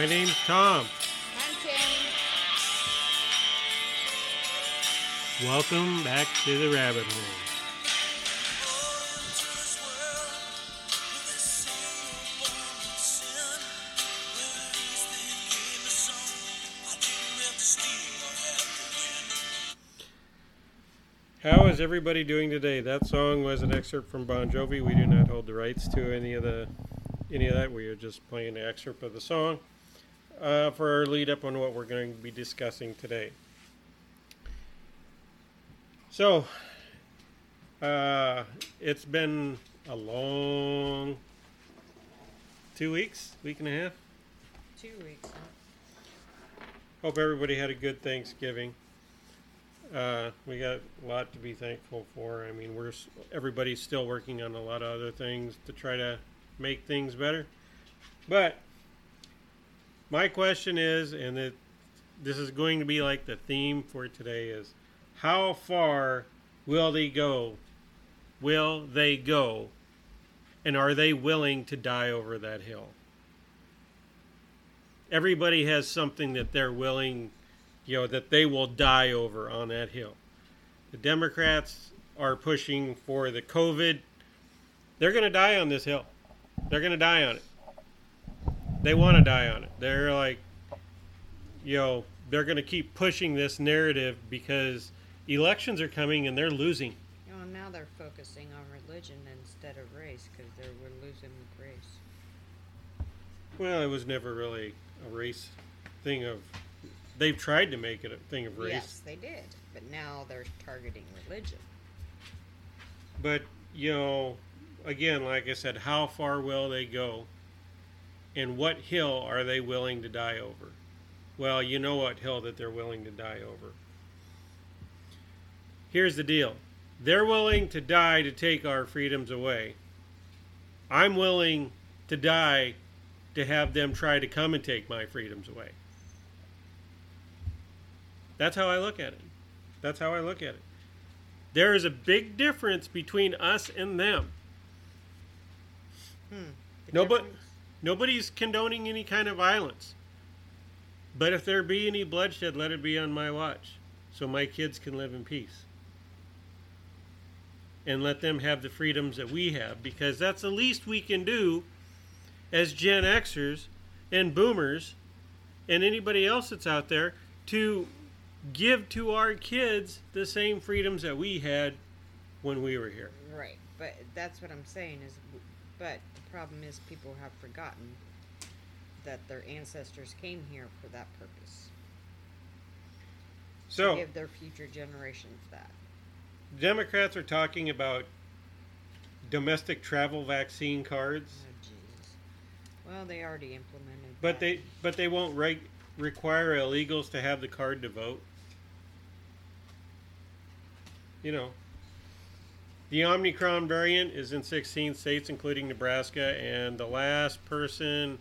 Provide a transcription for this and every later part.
My name's Tom. I'm Tammy. Welcome back to the rabbit hole. How is everybody doing today? That song was an excerpt from Bon Jovi. We do not hold the rights to any of the any of that. We are just playing an excerpt of the song uh, for our lead up on what we're going to be discussing today. So, uh, it's been a long two weeks, week and a half. Two weeks. Hope everybody had a good Thanksgiving. Uh, we got a lot to be thankful for. I mean, we're everybody's still working on a lot of other things to try to make things better. But my question is, and it, this is going to be like the theme for today is, how far will they go? Will they go? And are they willing to die over that hill? Everybody has something that they're willing you know, that they will die over on that hill. The Democrats are pushing for the COVID. They're going to die on this hill. They're going to die on it. They want to die on it. They're like, you know, they're going to keep pushing this narrative because elections are coming and they're losing. You know, now they're focusing on religion instead of race because they're we're losing with race. Well, it was never really a race thing of. They've tried to make it a thing of race. Yes, they did, but now they're targeting religion. But, you know, again, like I said, how far will they go? And what hill are they willing to die over? Well, you know what hill that they're willing to die over. Here's the deal they're willing to die to take our freedoms away. I'm willing to die to have them try to come and take my freedoms away. That's how I look at it. That's how I look at it. There is a big difference between us and them. Hmm. The No, but- difference- Nobody's condoning any kind of violence. But if there be any bloodshed, let it be on my watch so my kids can live in peace. And let them have the freedoms that we have because that's the least we can do as Gen Xers and boomers and anybody else that's out there to give to our kids the same freedoms that we had when we were here. Right, but that's what I'm saying is, but the problem is people have forgotten that their ancestors came here for that purpose. So, give their future generations that. Democrats are talking about domestic travel vaccine cards, Oh, jeez. Well, they already implemented. but that. they but they won't require illegals to have the card to vote. You know, the Omicron variant is in 16 states, including Nebraska, and the last person.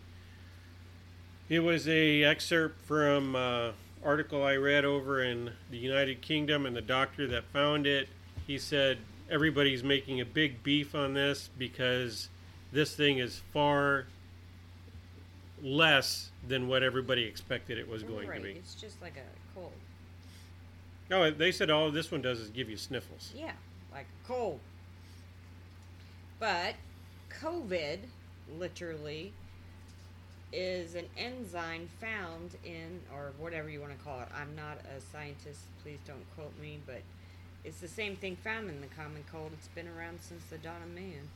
It was a excerpt from uh, article I read over in the United Kingdom, and the doctor that found it, he said everybody's making a big beef on this because this thing is far less than what everybody expected it was going right. to be. It's just like a cold. No, they said all this one does is give you sniffles. Yeah, like a cold. But COVID, literally, is an enzyme found in, or whatever you want to call it. I'm not a scientist, please don't quote me, but it's the same thing found in the common cold. It's been around since the dawn of man.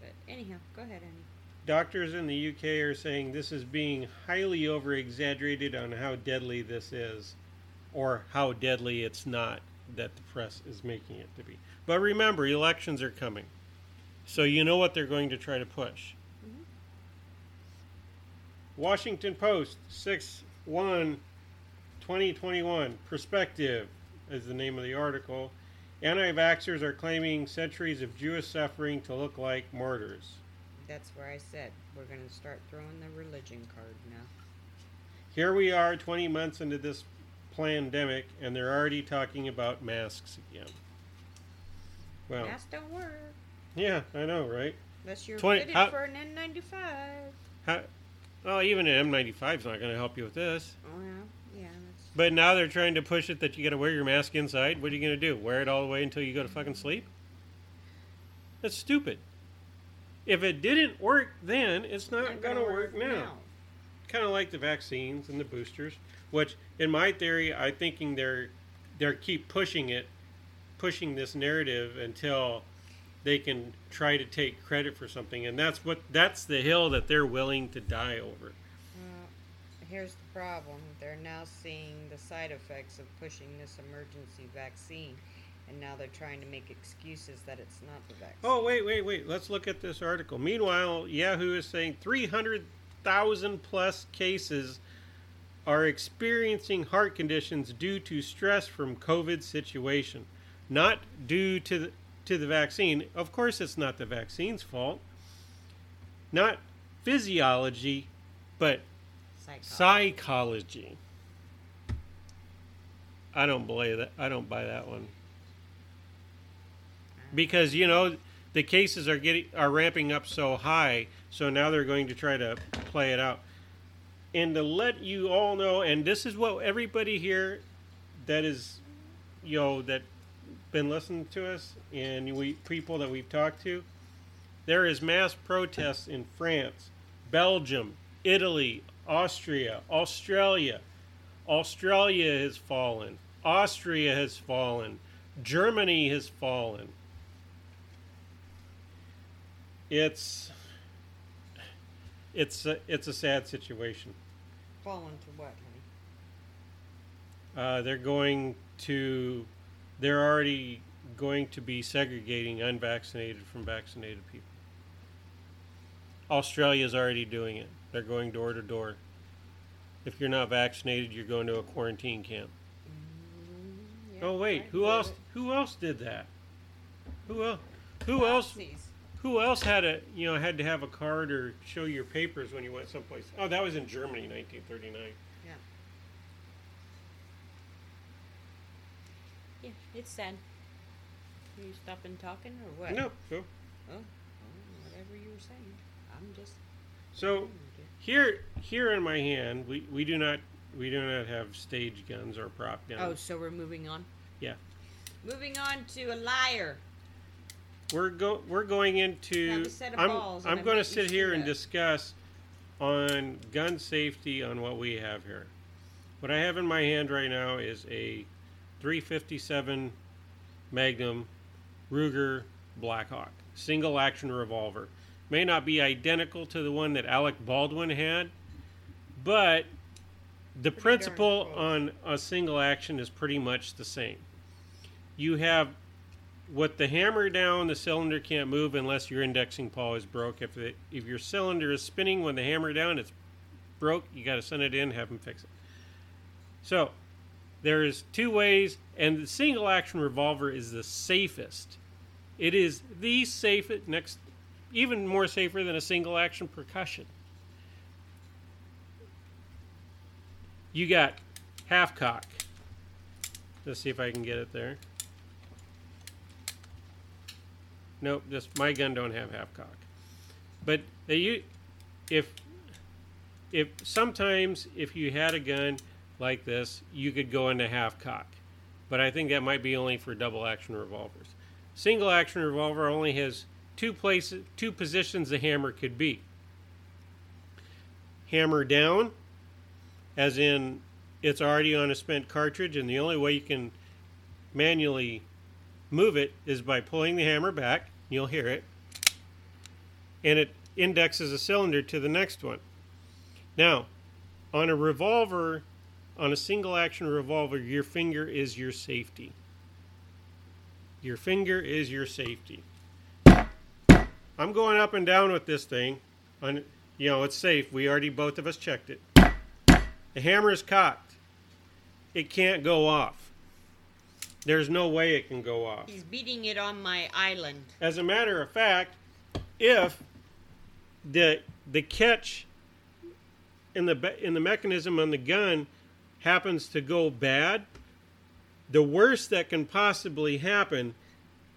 But anyhow, go ahead, Annie. Doctors in the UK are saying this is being highly over exaggerated on how deadly this is, or how deadly it's not that the press is making it to be. But remember, elections are coming. So you know what they're going to try to push. Mhm. Washington Post, 6 1 2021. Perspective is the name of the article. Anti vaxxers are claiming centuries of Jewish suffering to look like martyrs. That's where I said we're going to start throwing the religion card now. Here we are 20 months into this pandemic, and they're already talking about masks again. Well, Masks don't work yeah, I know, right? unless you're 20 fitted how- for an N95. How, Oh, even an M95 is not going to help you with this. Oh yeah, yeah. But now they're trying to push it that you got to wear your mask inside. What are you going to do? Wear it all the way until you go to fucking sleep? That's stupid. If it didn't work then, it's not not going to work now. Kind of like the vaccines and the boosters, which in my theory, I thinking they're they're keep pushing it, pushing this narrative until they can try to take credit for something, and that's what that's the hill that they're willing to die over. Well, here's the problem. They're now seeing the side effects of pushing this emergency vaccine, and now they're trying to make excuses that it's not the vaccine. Oh, wait, wait, wait. Let's look at this article. Meanwhile, Yahoo is saying 300,000 plus cases are experiencing heart conditions due to stress from COVID situation, not due to the, to the vaccine. Of course, it's not the vaccine's fault. Not physiology, but Psychology. psychology. I don't believe that. I don't buy that one because you know the cases are getting are ramping up so high, so now they're going to try to play it out. And to let you all know, and this is what everybody here that is, you know, that been listening to us and we people that we've talked to, there is mass protests in France, Belgium, Italy, Austria, Australia. Australia has fallen. Austria has fallen. Germany has fallen. It's it's a, it's a sad situation. Fall into what, honey? Uh, they're going to they're already going to be segregating unvaccinated from vaccinated people. Australia's already doing it. They're going door to door. If you're not vaccinated, you're going to a quarantine camp. Mm, Oh wait, I who else? it. Who else did that? Who else? Who else? Nazis. Who else had a you know had to have a card or show your papers when you went someplace? Oh, that was in Germany, 1939. Yeah. Yeah, it's sad. Are You stopping talking or what? No, so Oh, oh, whatever you were saying. I'm just. so here here in my hand, we, we do not we do not have stage guns or prop guns. Oh, so we're moving on. Yeah. Moving on to a liar. We're go we're going into. Set of I'm balls I'm going to sit here and discuss on gun safety on what we have here. What I have in my hand right now is a 357 Magnum Ruger Blackhawk single action revolver. May not be identical to the one that Alec Baldwin had, but the darn principle on a single action is pretty much the same. You have with the hammer down, the cylinder can't move unless your indexing pawl is broke. If it, if your cylinder is spinning when the hammer down, it's broke. You got to send it in, have them fix it. So there's two ways, and the single action revolver is the safest. It is the safest, next, even more safer than a single action percussion. You got half cock. Let's see if I can get it there. Nope, just my gun don't have half cock. But they if if sometimes if you had a gun like this, you could go into half cock. But I think that might be only for double action revolvers. Single action revolver only has two places two positions the hammer could be. Hammer down, as in it's already on a spent cartridge, and the only way you can manually move it is by pulling the hammer back. You'll hear it. And it indexes a cylinder to the next one. Now, on a revolver, on a single action revolver, your finger is your safety. Your finger is your safety. I'm going up and down with this thing. On, you know, it's safe. We already both of us checked it. The hammer is cocked. It can't go off. There's no way it can go off. He's beating it on my island. As a matter of fact, if the the catch in the in the mechanism on the gun happens to go bad, the worst that can possibly happen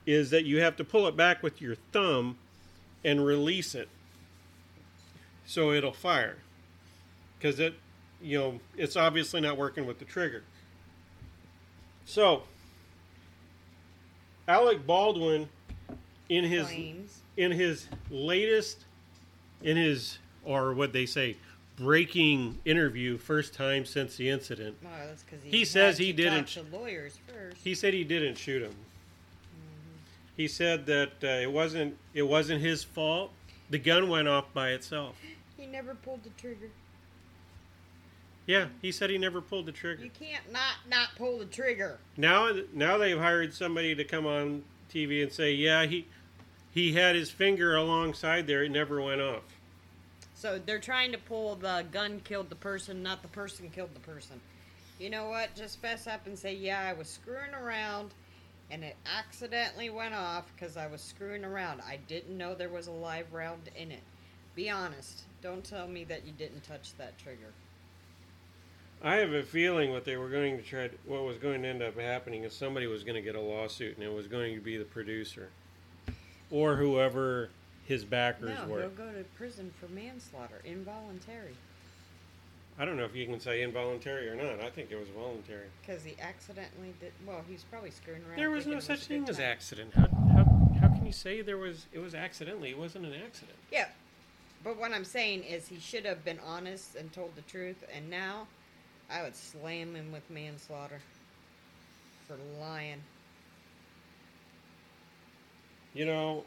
is that you have to pull it back with your thumb and release it so it'll fire. because it, you know, it's obviously not working with the trigger. So, Alec Baldwin, in his Claims. in his latest, in his or what they say, breaking interview, first time since the incident, Well, that's because He says he didn't- Talk lawyers first. he said he didn't shoot him. He said that uh, it wasn't it wasn't his fault. The gun went off by itself. He never pulled the trigger. Yeah, he said he never pulled the trigger. You can't not not pull the trigger. Now, now they've hired somebody to come on TV and say, yeah, he he had his finger alongside there. It never went off. So they're trying to pull the gun killed the person, not the person killed the person. You know what? Just fess up and say, yeah, I was screwing around and it accidentally went off because I was screwing around. I didn't know there was a live round in it. Be honest. Don't tell me that you didn't touch that trigger. I have a feeling what they were going to try, to, what was going to end up happening is somebody was going to get a lawsuit, and it was going to be the producer, or whoever his backers No, were. he'll go to prison for manslaughter, involuntary, I don't know if you can say involuntary or not. I think it was voluntary. because he accidentally did. Well, he's probably screwing around. There was no such a thing as accident. How, how, how can you say there was? It was accidentally. It wasn't an accident. Yeah, but what I'm saying is he should have been honest and told the truth, and now I would slam him with manslaughter for lying. You know,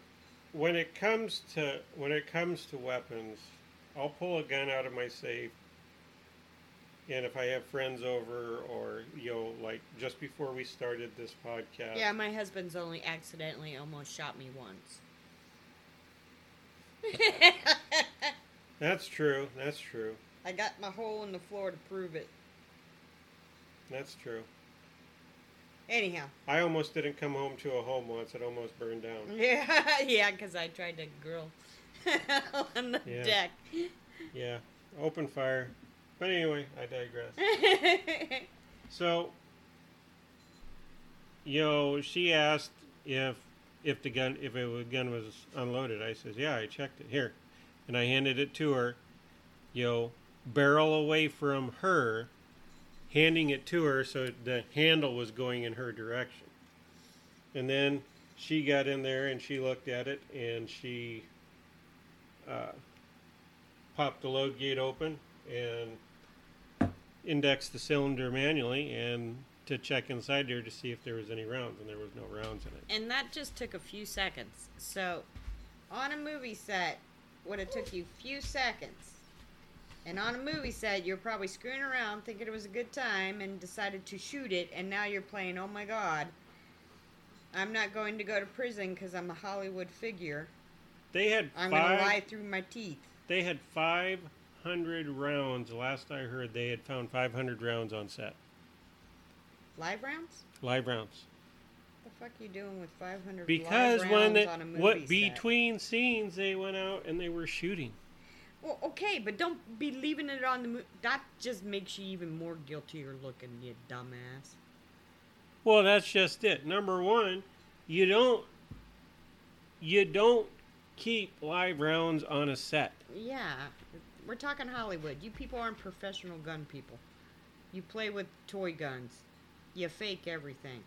when it comes to when it comes to weapons, I'll pull a gun out of my safe, and if I have friends over, or you know, like just before we started this podcast, Yeah, my husband's only accidentally almost shot me once. that's true. That's true. I got my hole in the floor to prove it. That's true. Anyhow, I almost didn't come home to a home once. It almost burned down. yeah, yeah, because I tried to grill on the Yeah. deck. Yeah, open fire. But anyway, I digress. So, you know, she asked if if the gun if it was, gun was unloaded. I says, yeah, I checked it here, and I handed it to her. You know, barrel away from her, handing it to her so the handle was going in her direction. And then she got in there and she looked at it and she uh, popped the load gate open and indexed the cylinder manually and to check inside there to see if there was any rounds, and there was no rounds in it. and that just took a few seconds. So, on a movie set, would have took you few seconds. And on a movie set, you're probably screwing around, thinking it was a good time, and decided to shoot it. And now you're playing, oh my god, I'm not going to go to prison because I'm a Hollywood figure. They had I'm going to lie through my teeth. They had five hundred rounds. Last I heard, they had found five hundred rounds on set. Live rounds? Live rounds. What the fuck are you doing with 500 Because live when rounds they, on a movie what set? between scenes they went out and they were shooting. Well, okay, but don't be leaving it on the movie. That just makes you even more guiltier looking, you dumbass. Well, that's just it. Number one, you don't you don't keep live rounds on a set. Yeah, we're talking Hollywood. You people aren't professional gun people. You play with toy guns. You fake everything.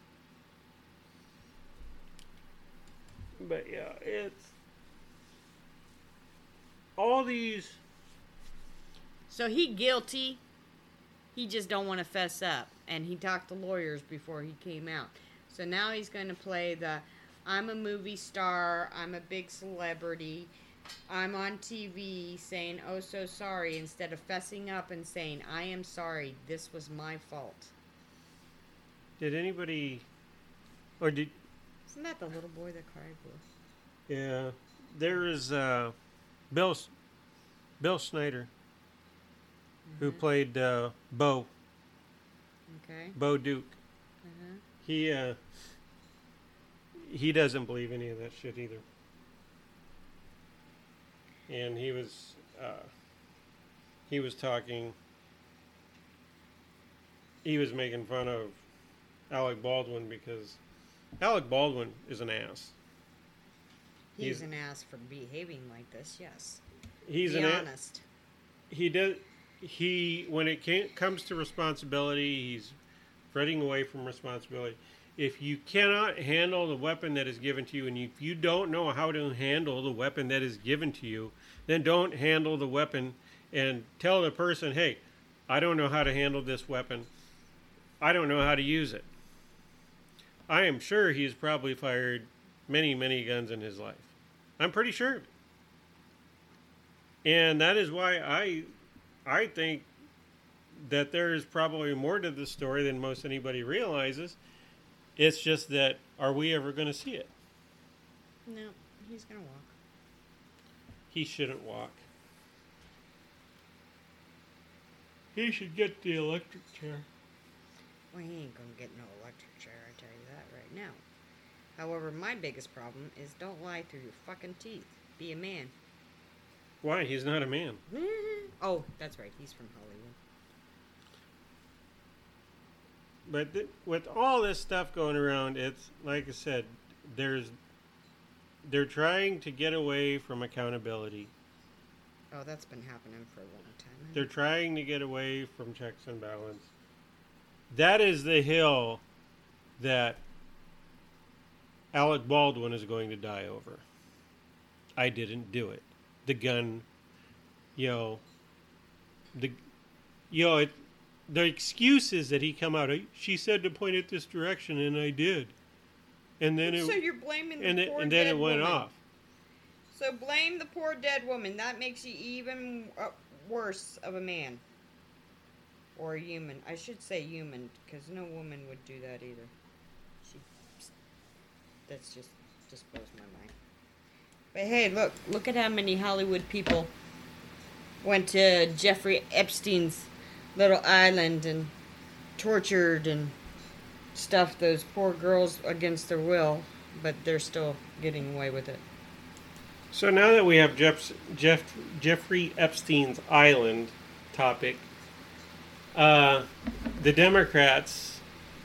But yeah, it's all these So he guilty. He just don't want to fess up, and he talked to lawyers before he came out. So now he's going to play the I'm a movie star, I'm a big celebrity, I'm on TV saying oh so sorry instead of fessing up and saying I am sorry, this was my fault. did anybody or did Isn't that the little boy that cried wolf? yeah there is uh Bill Bill Schneider who Mhm. played uh Bo Okay. Bo Duke. Uh-huh. He uh he doesn't believe any of that shit either. And he was uh he was talking he was making fun of Alec Baldwin because Alec Baldwin is an ass. He's, He's- an ass for behaving like this. Yes. He's Be an a- honest. he does he when it can, comes to responsibility, he's fretting away from responsibility. If you cannot handle the weapon that is given to you, and if you don't know how to handle the weapon that is given to you, then don't handle the weapon and tell the person, "Hey, I don't know how to handle this weapon. I don't know how to use it." I am sure he's probably fired many, many guns in his life. I'm pretty sure. And that is why I I think that there is probably more to the story than most anybody realizes. It's just that are we ever going to see it? No, he's gonna walk. He shouldn't walk. He should get the electric chair. Well, he ain't gonna get no electric chair, I tell you that right now. However, my biggest problem is don't lie through your fucking teeth. Be a man. Why? He's not a man. Mm-hmm. oh, that's right. He's from Hollywood. But th- with all this stuff going around, it's like I said, there's they're trying to get away from accountability. Oh, that's been happening for a long time. They're trying to get away from checks and balance. That is the hill that Alec Baldwin is going to die over. I didn't do it. The gun, you know, the, you know, it, the excuse is that he come out. She said to point it this direction, and I did. And then it, so you're blaming the and, it, poor and then it went woman. off. So blame the poor dead woman. That makes you even uh, worse of a man. Or a human. I should say human, because no woman would do that either. That's just just blows my mind. But hey, look, look at how many Hollywood people went to Jeffrey Epstein's little island and tortured and stuffed those poor girls against their will, but they're still getting away with it. So now that we have Jeff, Jeff, Jeffrey Epstein's island topic, uh, the Democrats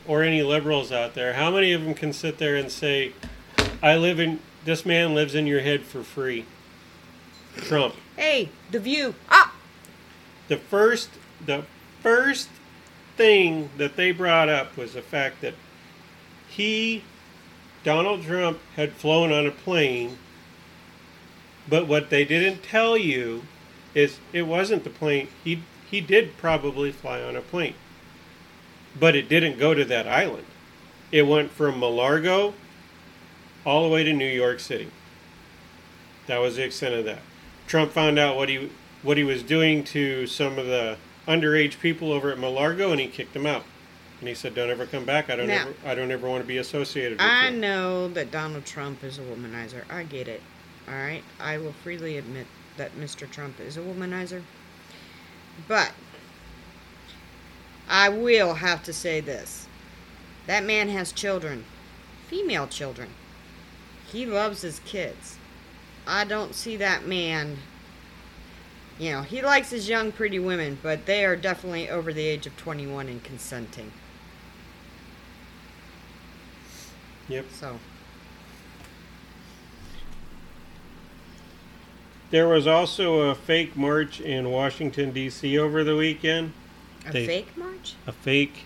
or any liberals out there, how many of them can sit there and say, "I live in this man lives in your head for free"? Trump. Hey, the view. Ah! The first, the first thing that they brought up was the fact that he, Donald Trump, had flown on a plane. But what they didn't tell you is it wasn't the plane. He he did probably fly on a plane, but it didn't go to that island. It went from Mar-a-Lago all the way to New York City. That was the extent of that. Trump found out what he what he was doing to some of the underage people over at Mar-a-Lago, and he kicked them out. And he said, "Don't ever come back. I don't Now- ever I don't ever want to be associated with I you." know that Donald Trump is a womanizer. I get it. All right. I will freely admit that Mr. Trump is a womanizer. But I will have to say this that man has children, female children. He loves his kids. I don't see that man. You know, he likes his young, pretty women, but they are definitely over the age of 21 and consenting. Yep. So. There was also a fake march in Washington D.C. over the weekend. A They- fake march? A fake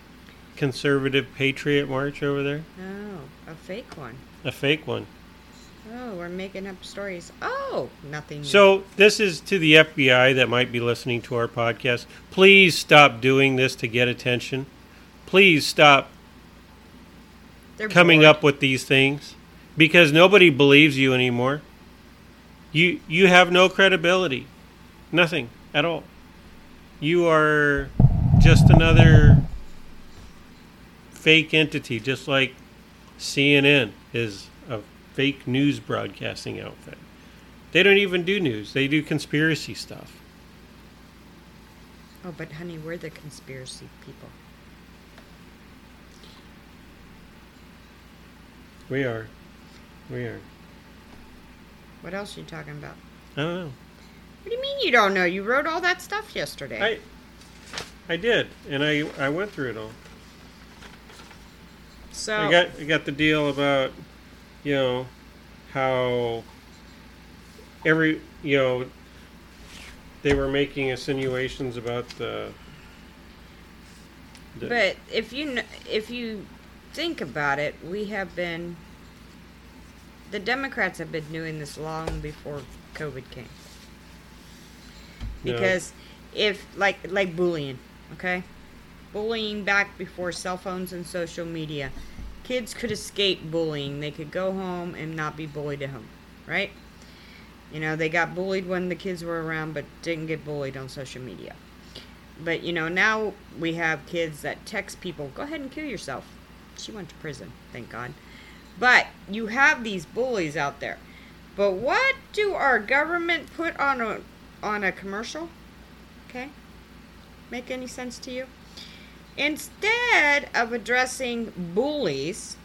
conservative patriot march over there. Oh, a fake one. A fake one. Oh, we're making up stories. Oh, nothing. new. So this is to the FBI that might be listening to our podcast. Please stop doing this to get attention. Please stop They're coming bored. up with these things because nobody believes you anymore. You you have no credibility. Nothing at all. You are just another fake entity just like CNN is a fake news broadcasting outfit. They don't even do news. They do conspiracy stuff. Oh, but honey, we're the conspiracy people. We are. We are. What else are you talking about? I don't know. What do you mean you don't know? You wrote all that stuff yesterday. I I did, and I I went through it all. so I got I got the deal about you know how every you know they were making insinuations about the. the But if you if you think about it, we have been the Democrats have been doing this long before COVID came. No. Because if like like bullying, okay? Bullying back before cell phones and social media. Kids could escape bullying. They could go home and not be bullied at home, right? You know, they got bullied when the kids were around but didn't get bullied on social media. But you know, now we have kids that text people, "Go ahead and kill yourself." She went to prison, thank God. But you have these bullies out there. But what do our government put on a on a commercial? Okay? Make any sense to you? Instead of addressing bullies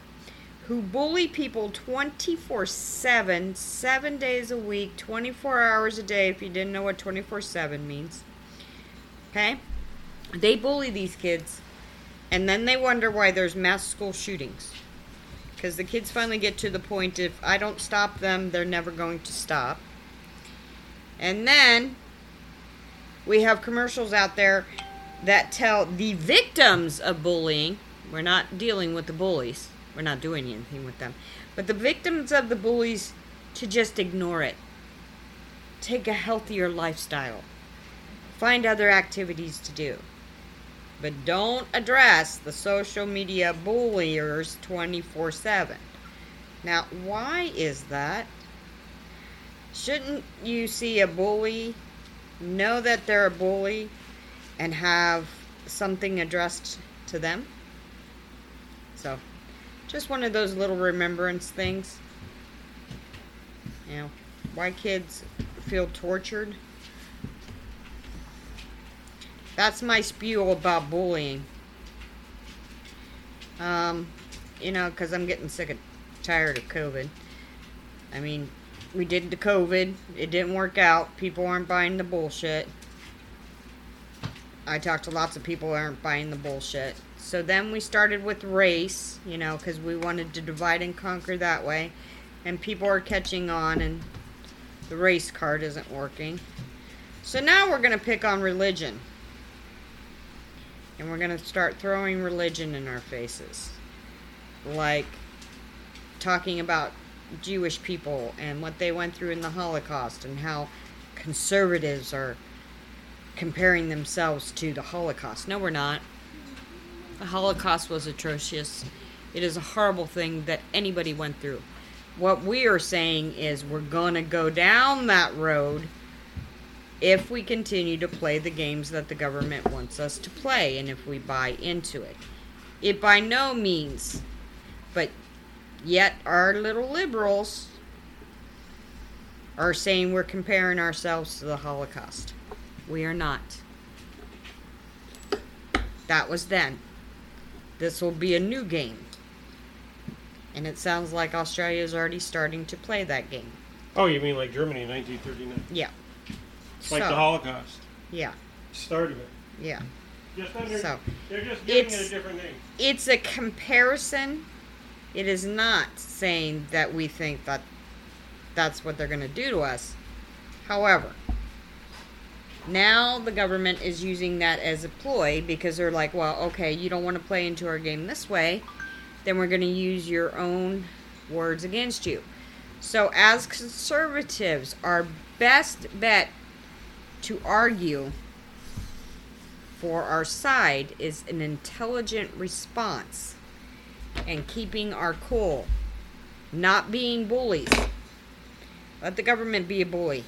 who bully people 24 7, 7 days a week, 24 hours a day, if you didn't know what 24 7 means. Okay? They bully these kids, and then they wonder why there's mass school shootings. Because the kids finally get to the point if I don't stop them, they're never going to stop. And then we have commercials out there that tell the victims of bullying, we're not dealing with the bullies, we're not doing anything with them, but the victims of the bullies to just ignore it. Take a healthier lifestyle. Find other activities to do. But don't address the social media bulliers 24 7. Now, why is that? Shouldn't you see a bully, know that they're a bully, and have something addressed to them? So, just one of those little remembrance things. You know, why kids feel tortured. That's my spew about bullying. Um, you know, because I'm getting sick and tired of COVID. I mean, we did the COVID. It didn't work out. People aren't buying the bullshit. I talked to lots of people aren't buying the bullshit. So then we started with race, you know, because we wanted to divide and conquer that way. And people are catching on, and the race card isn't working. So now we're going to pick on religion. And we're going to start throwing religion in our faces. Like talking about Jewish people and what they went through in the Holocaust and how conservatives are comparing themselves to the Holocaust. No, we're not. The Holocaust was atrocious. It is a horrible thing that anybody went through. What we are saying is we're going to go down that road if we continue to play the games that the government wants us to play and if we buy into it. It by no means, but yet our little liberals are saying we're comparing ourselves to the Holocaust. We are not. That was then. This will be a new game. And it sounds like Australia is already starting to play that game. oh, you mean like Germany in 1939? Yeah. Like the Holocaust. Yeah, Started it. yeah. Just under, So, they're just giving it a different name. It's a comparison. It is not saying that we think that that's what they're going to do to us. However, now the government is using that as a ploy because they're like, well, okay, you don't want to play into our game this way, then we're going to use your own words against you. So, as conservatives, our best bet to argue for our side is an intelligent response and keeping our cool, not being bullies. Let the government be a bully.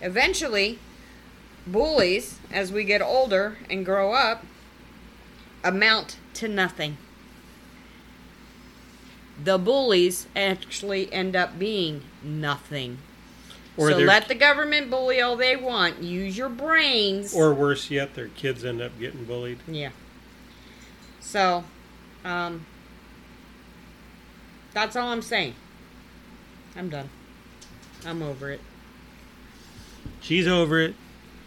Eventually, bullies, as we get older and grow up, amount to nothing. The bullies actually end up being nothing. Or so let the government bully all they want. Use your brains. Or worse yet, their kids end up getting bullied. Yeah. So, um, that's all I'm saying. I'm done. I'm over it. She's over it.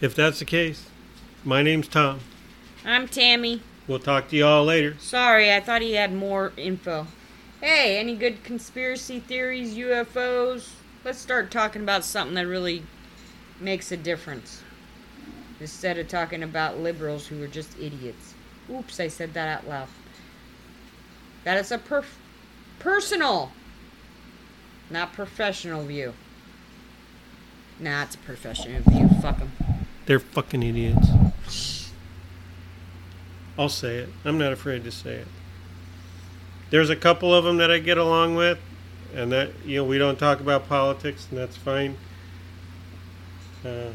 If that's the case, my name's Tom. I'm Tammy. We'll talk to you all later. Sorry, I thought he had more info. Hey, any good conspiracy theories, UFOs? Let's start talking about something that really makes a difference. instead of talking about liberals who are just idiots. Oops, I said that out loud. That is a per- personal, not professional view. Nah, it's a professional view. Fuck them. They're fucking idiots. I'll say it. I'm not afraid to say it. There's a couple of them that I get along with, and that you know we don't talk about politics, and that's fine. Uh,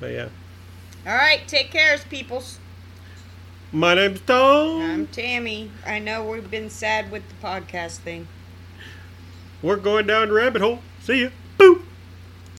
but yeah, All right, take care, peoples. My name's Tom. I'm Tammy. I know we've been sad with the podcast thing. We're going down the rabbit hole. See ya. Boop.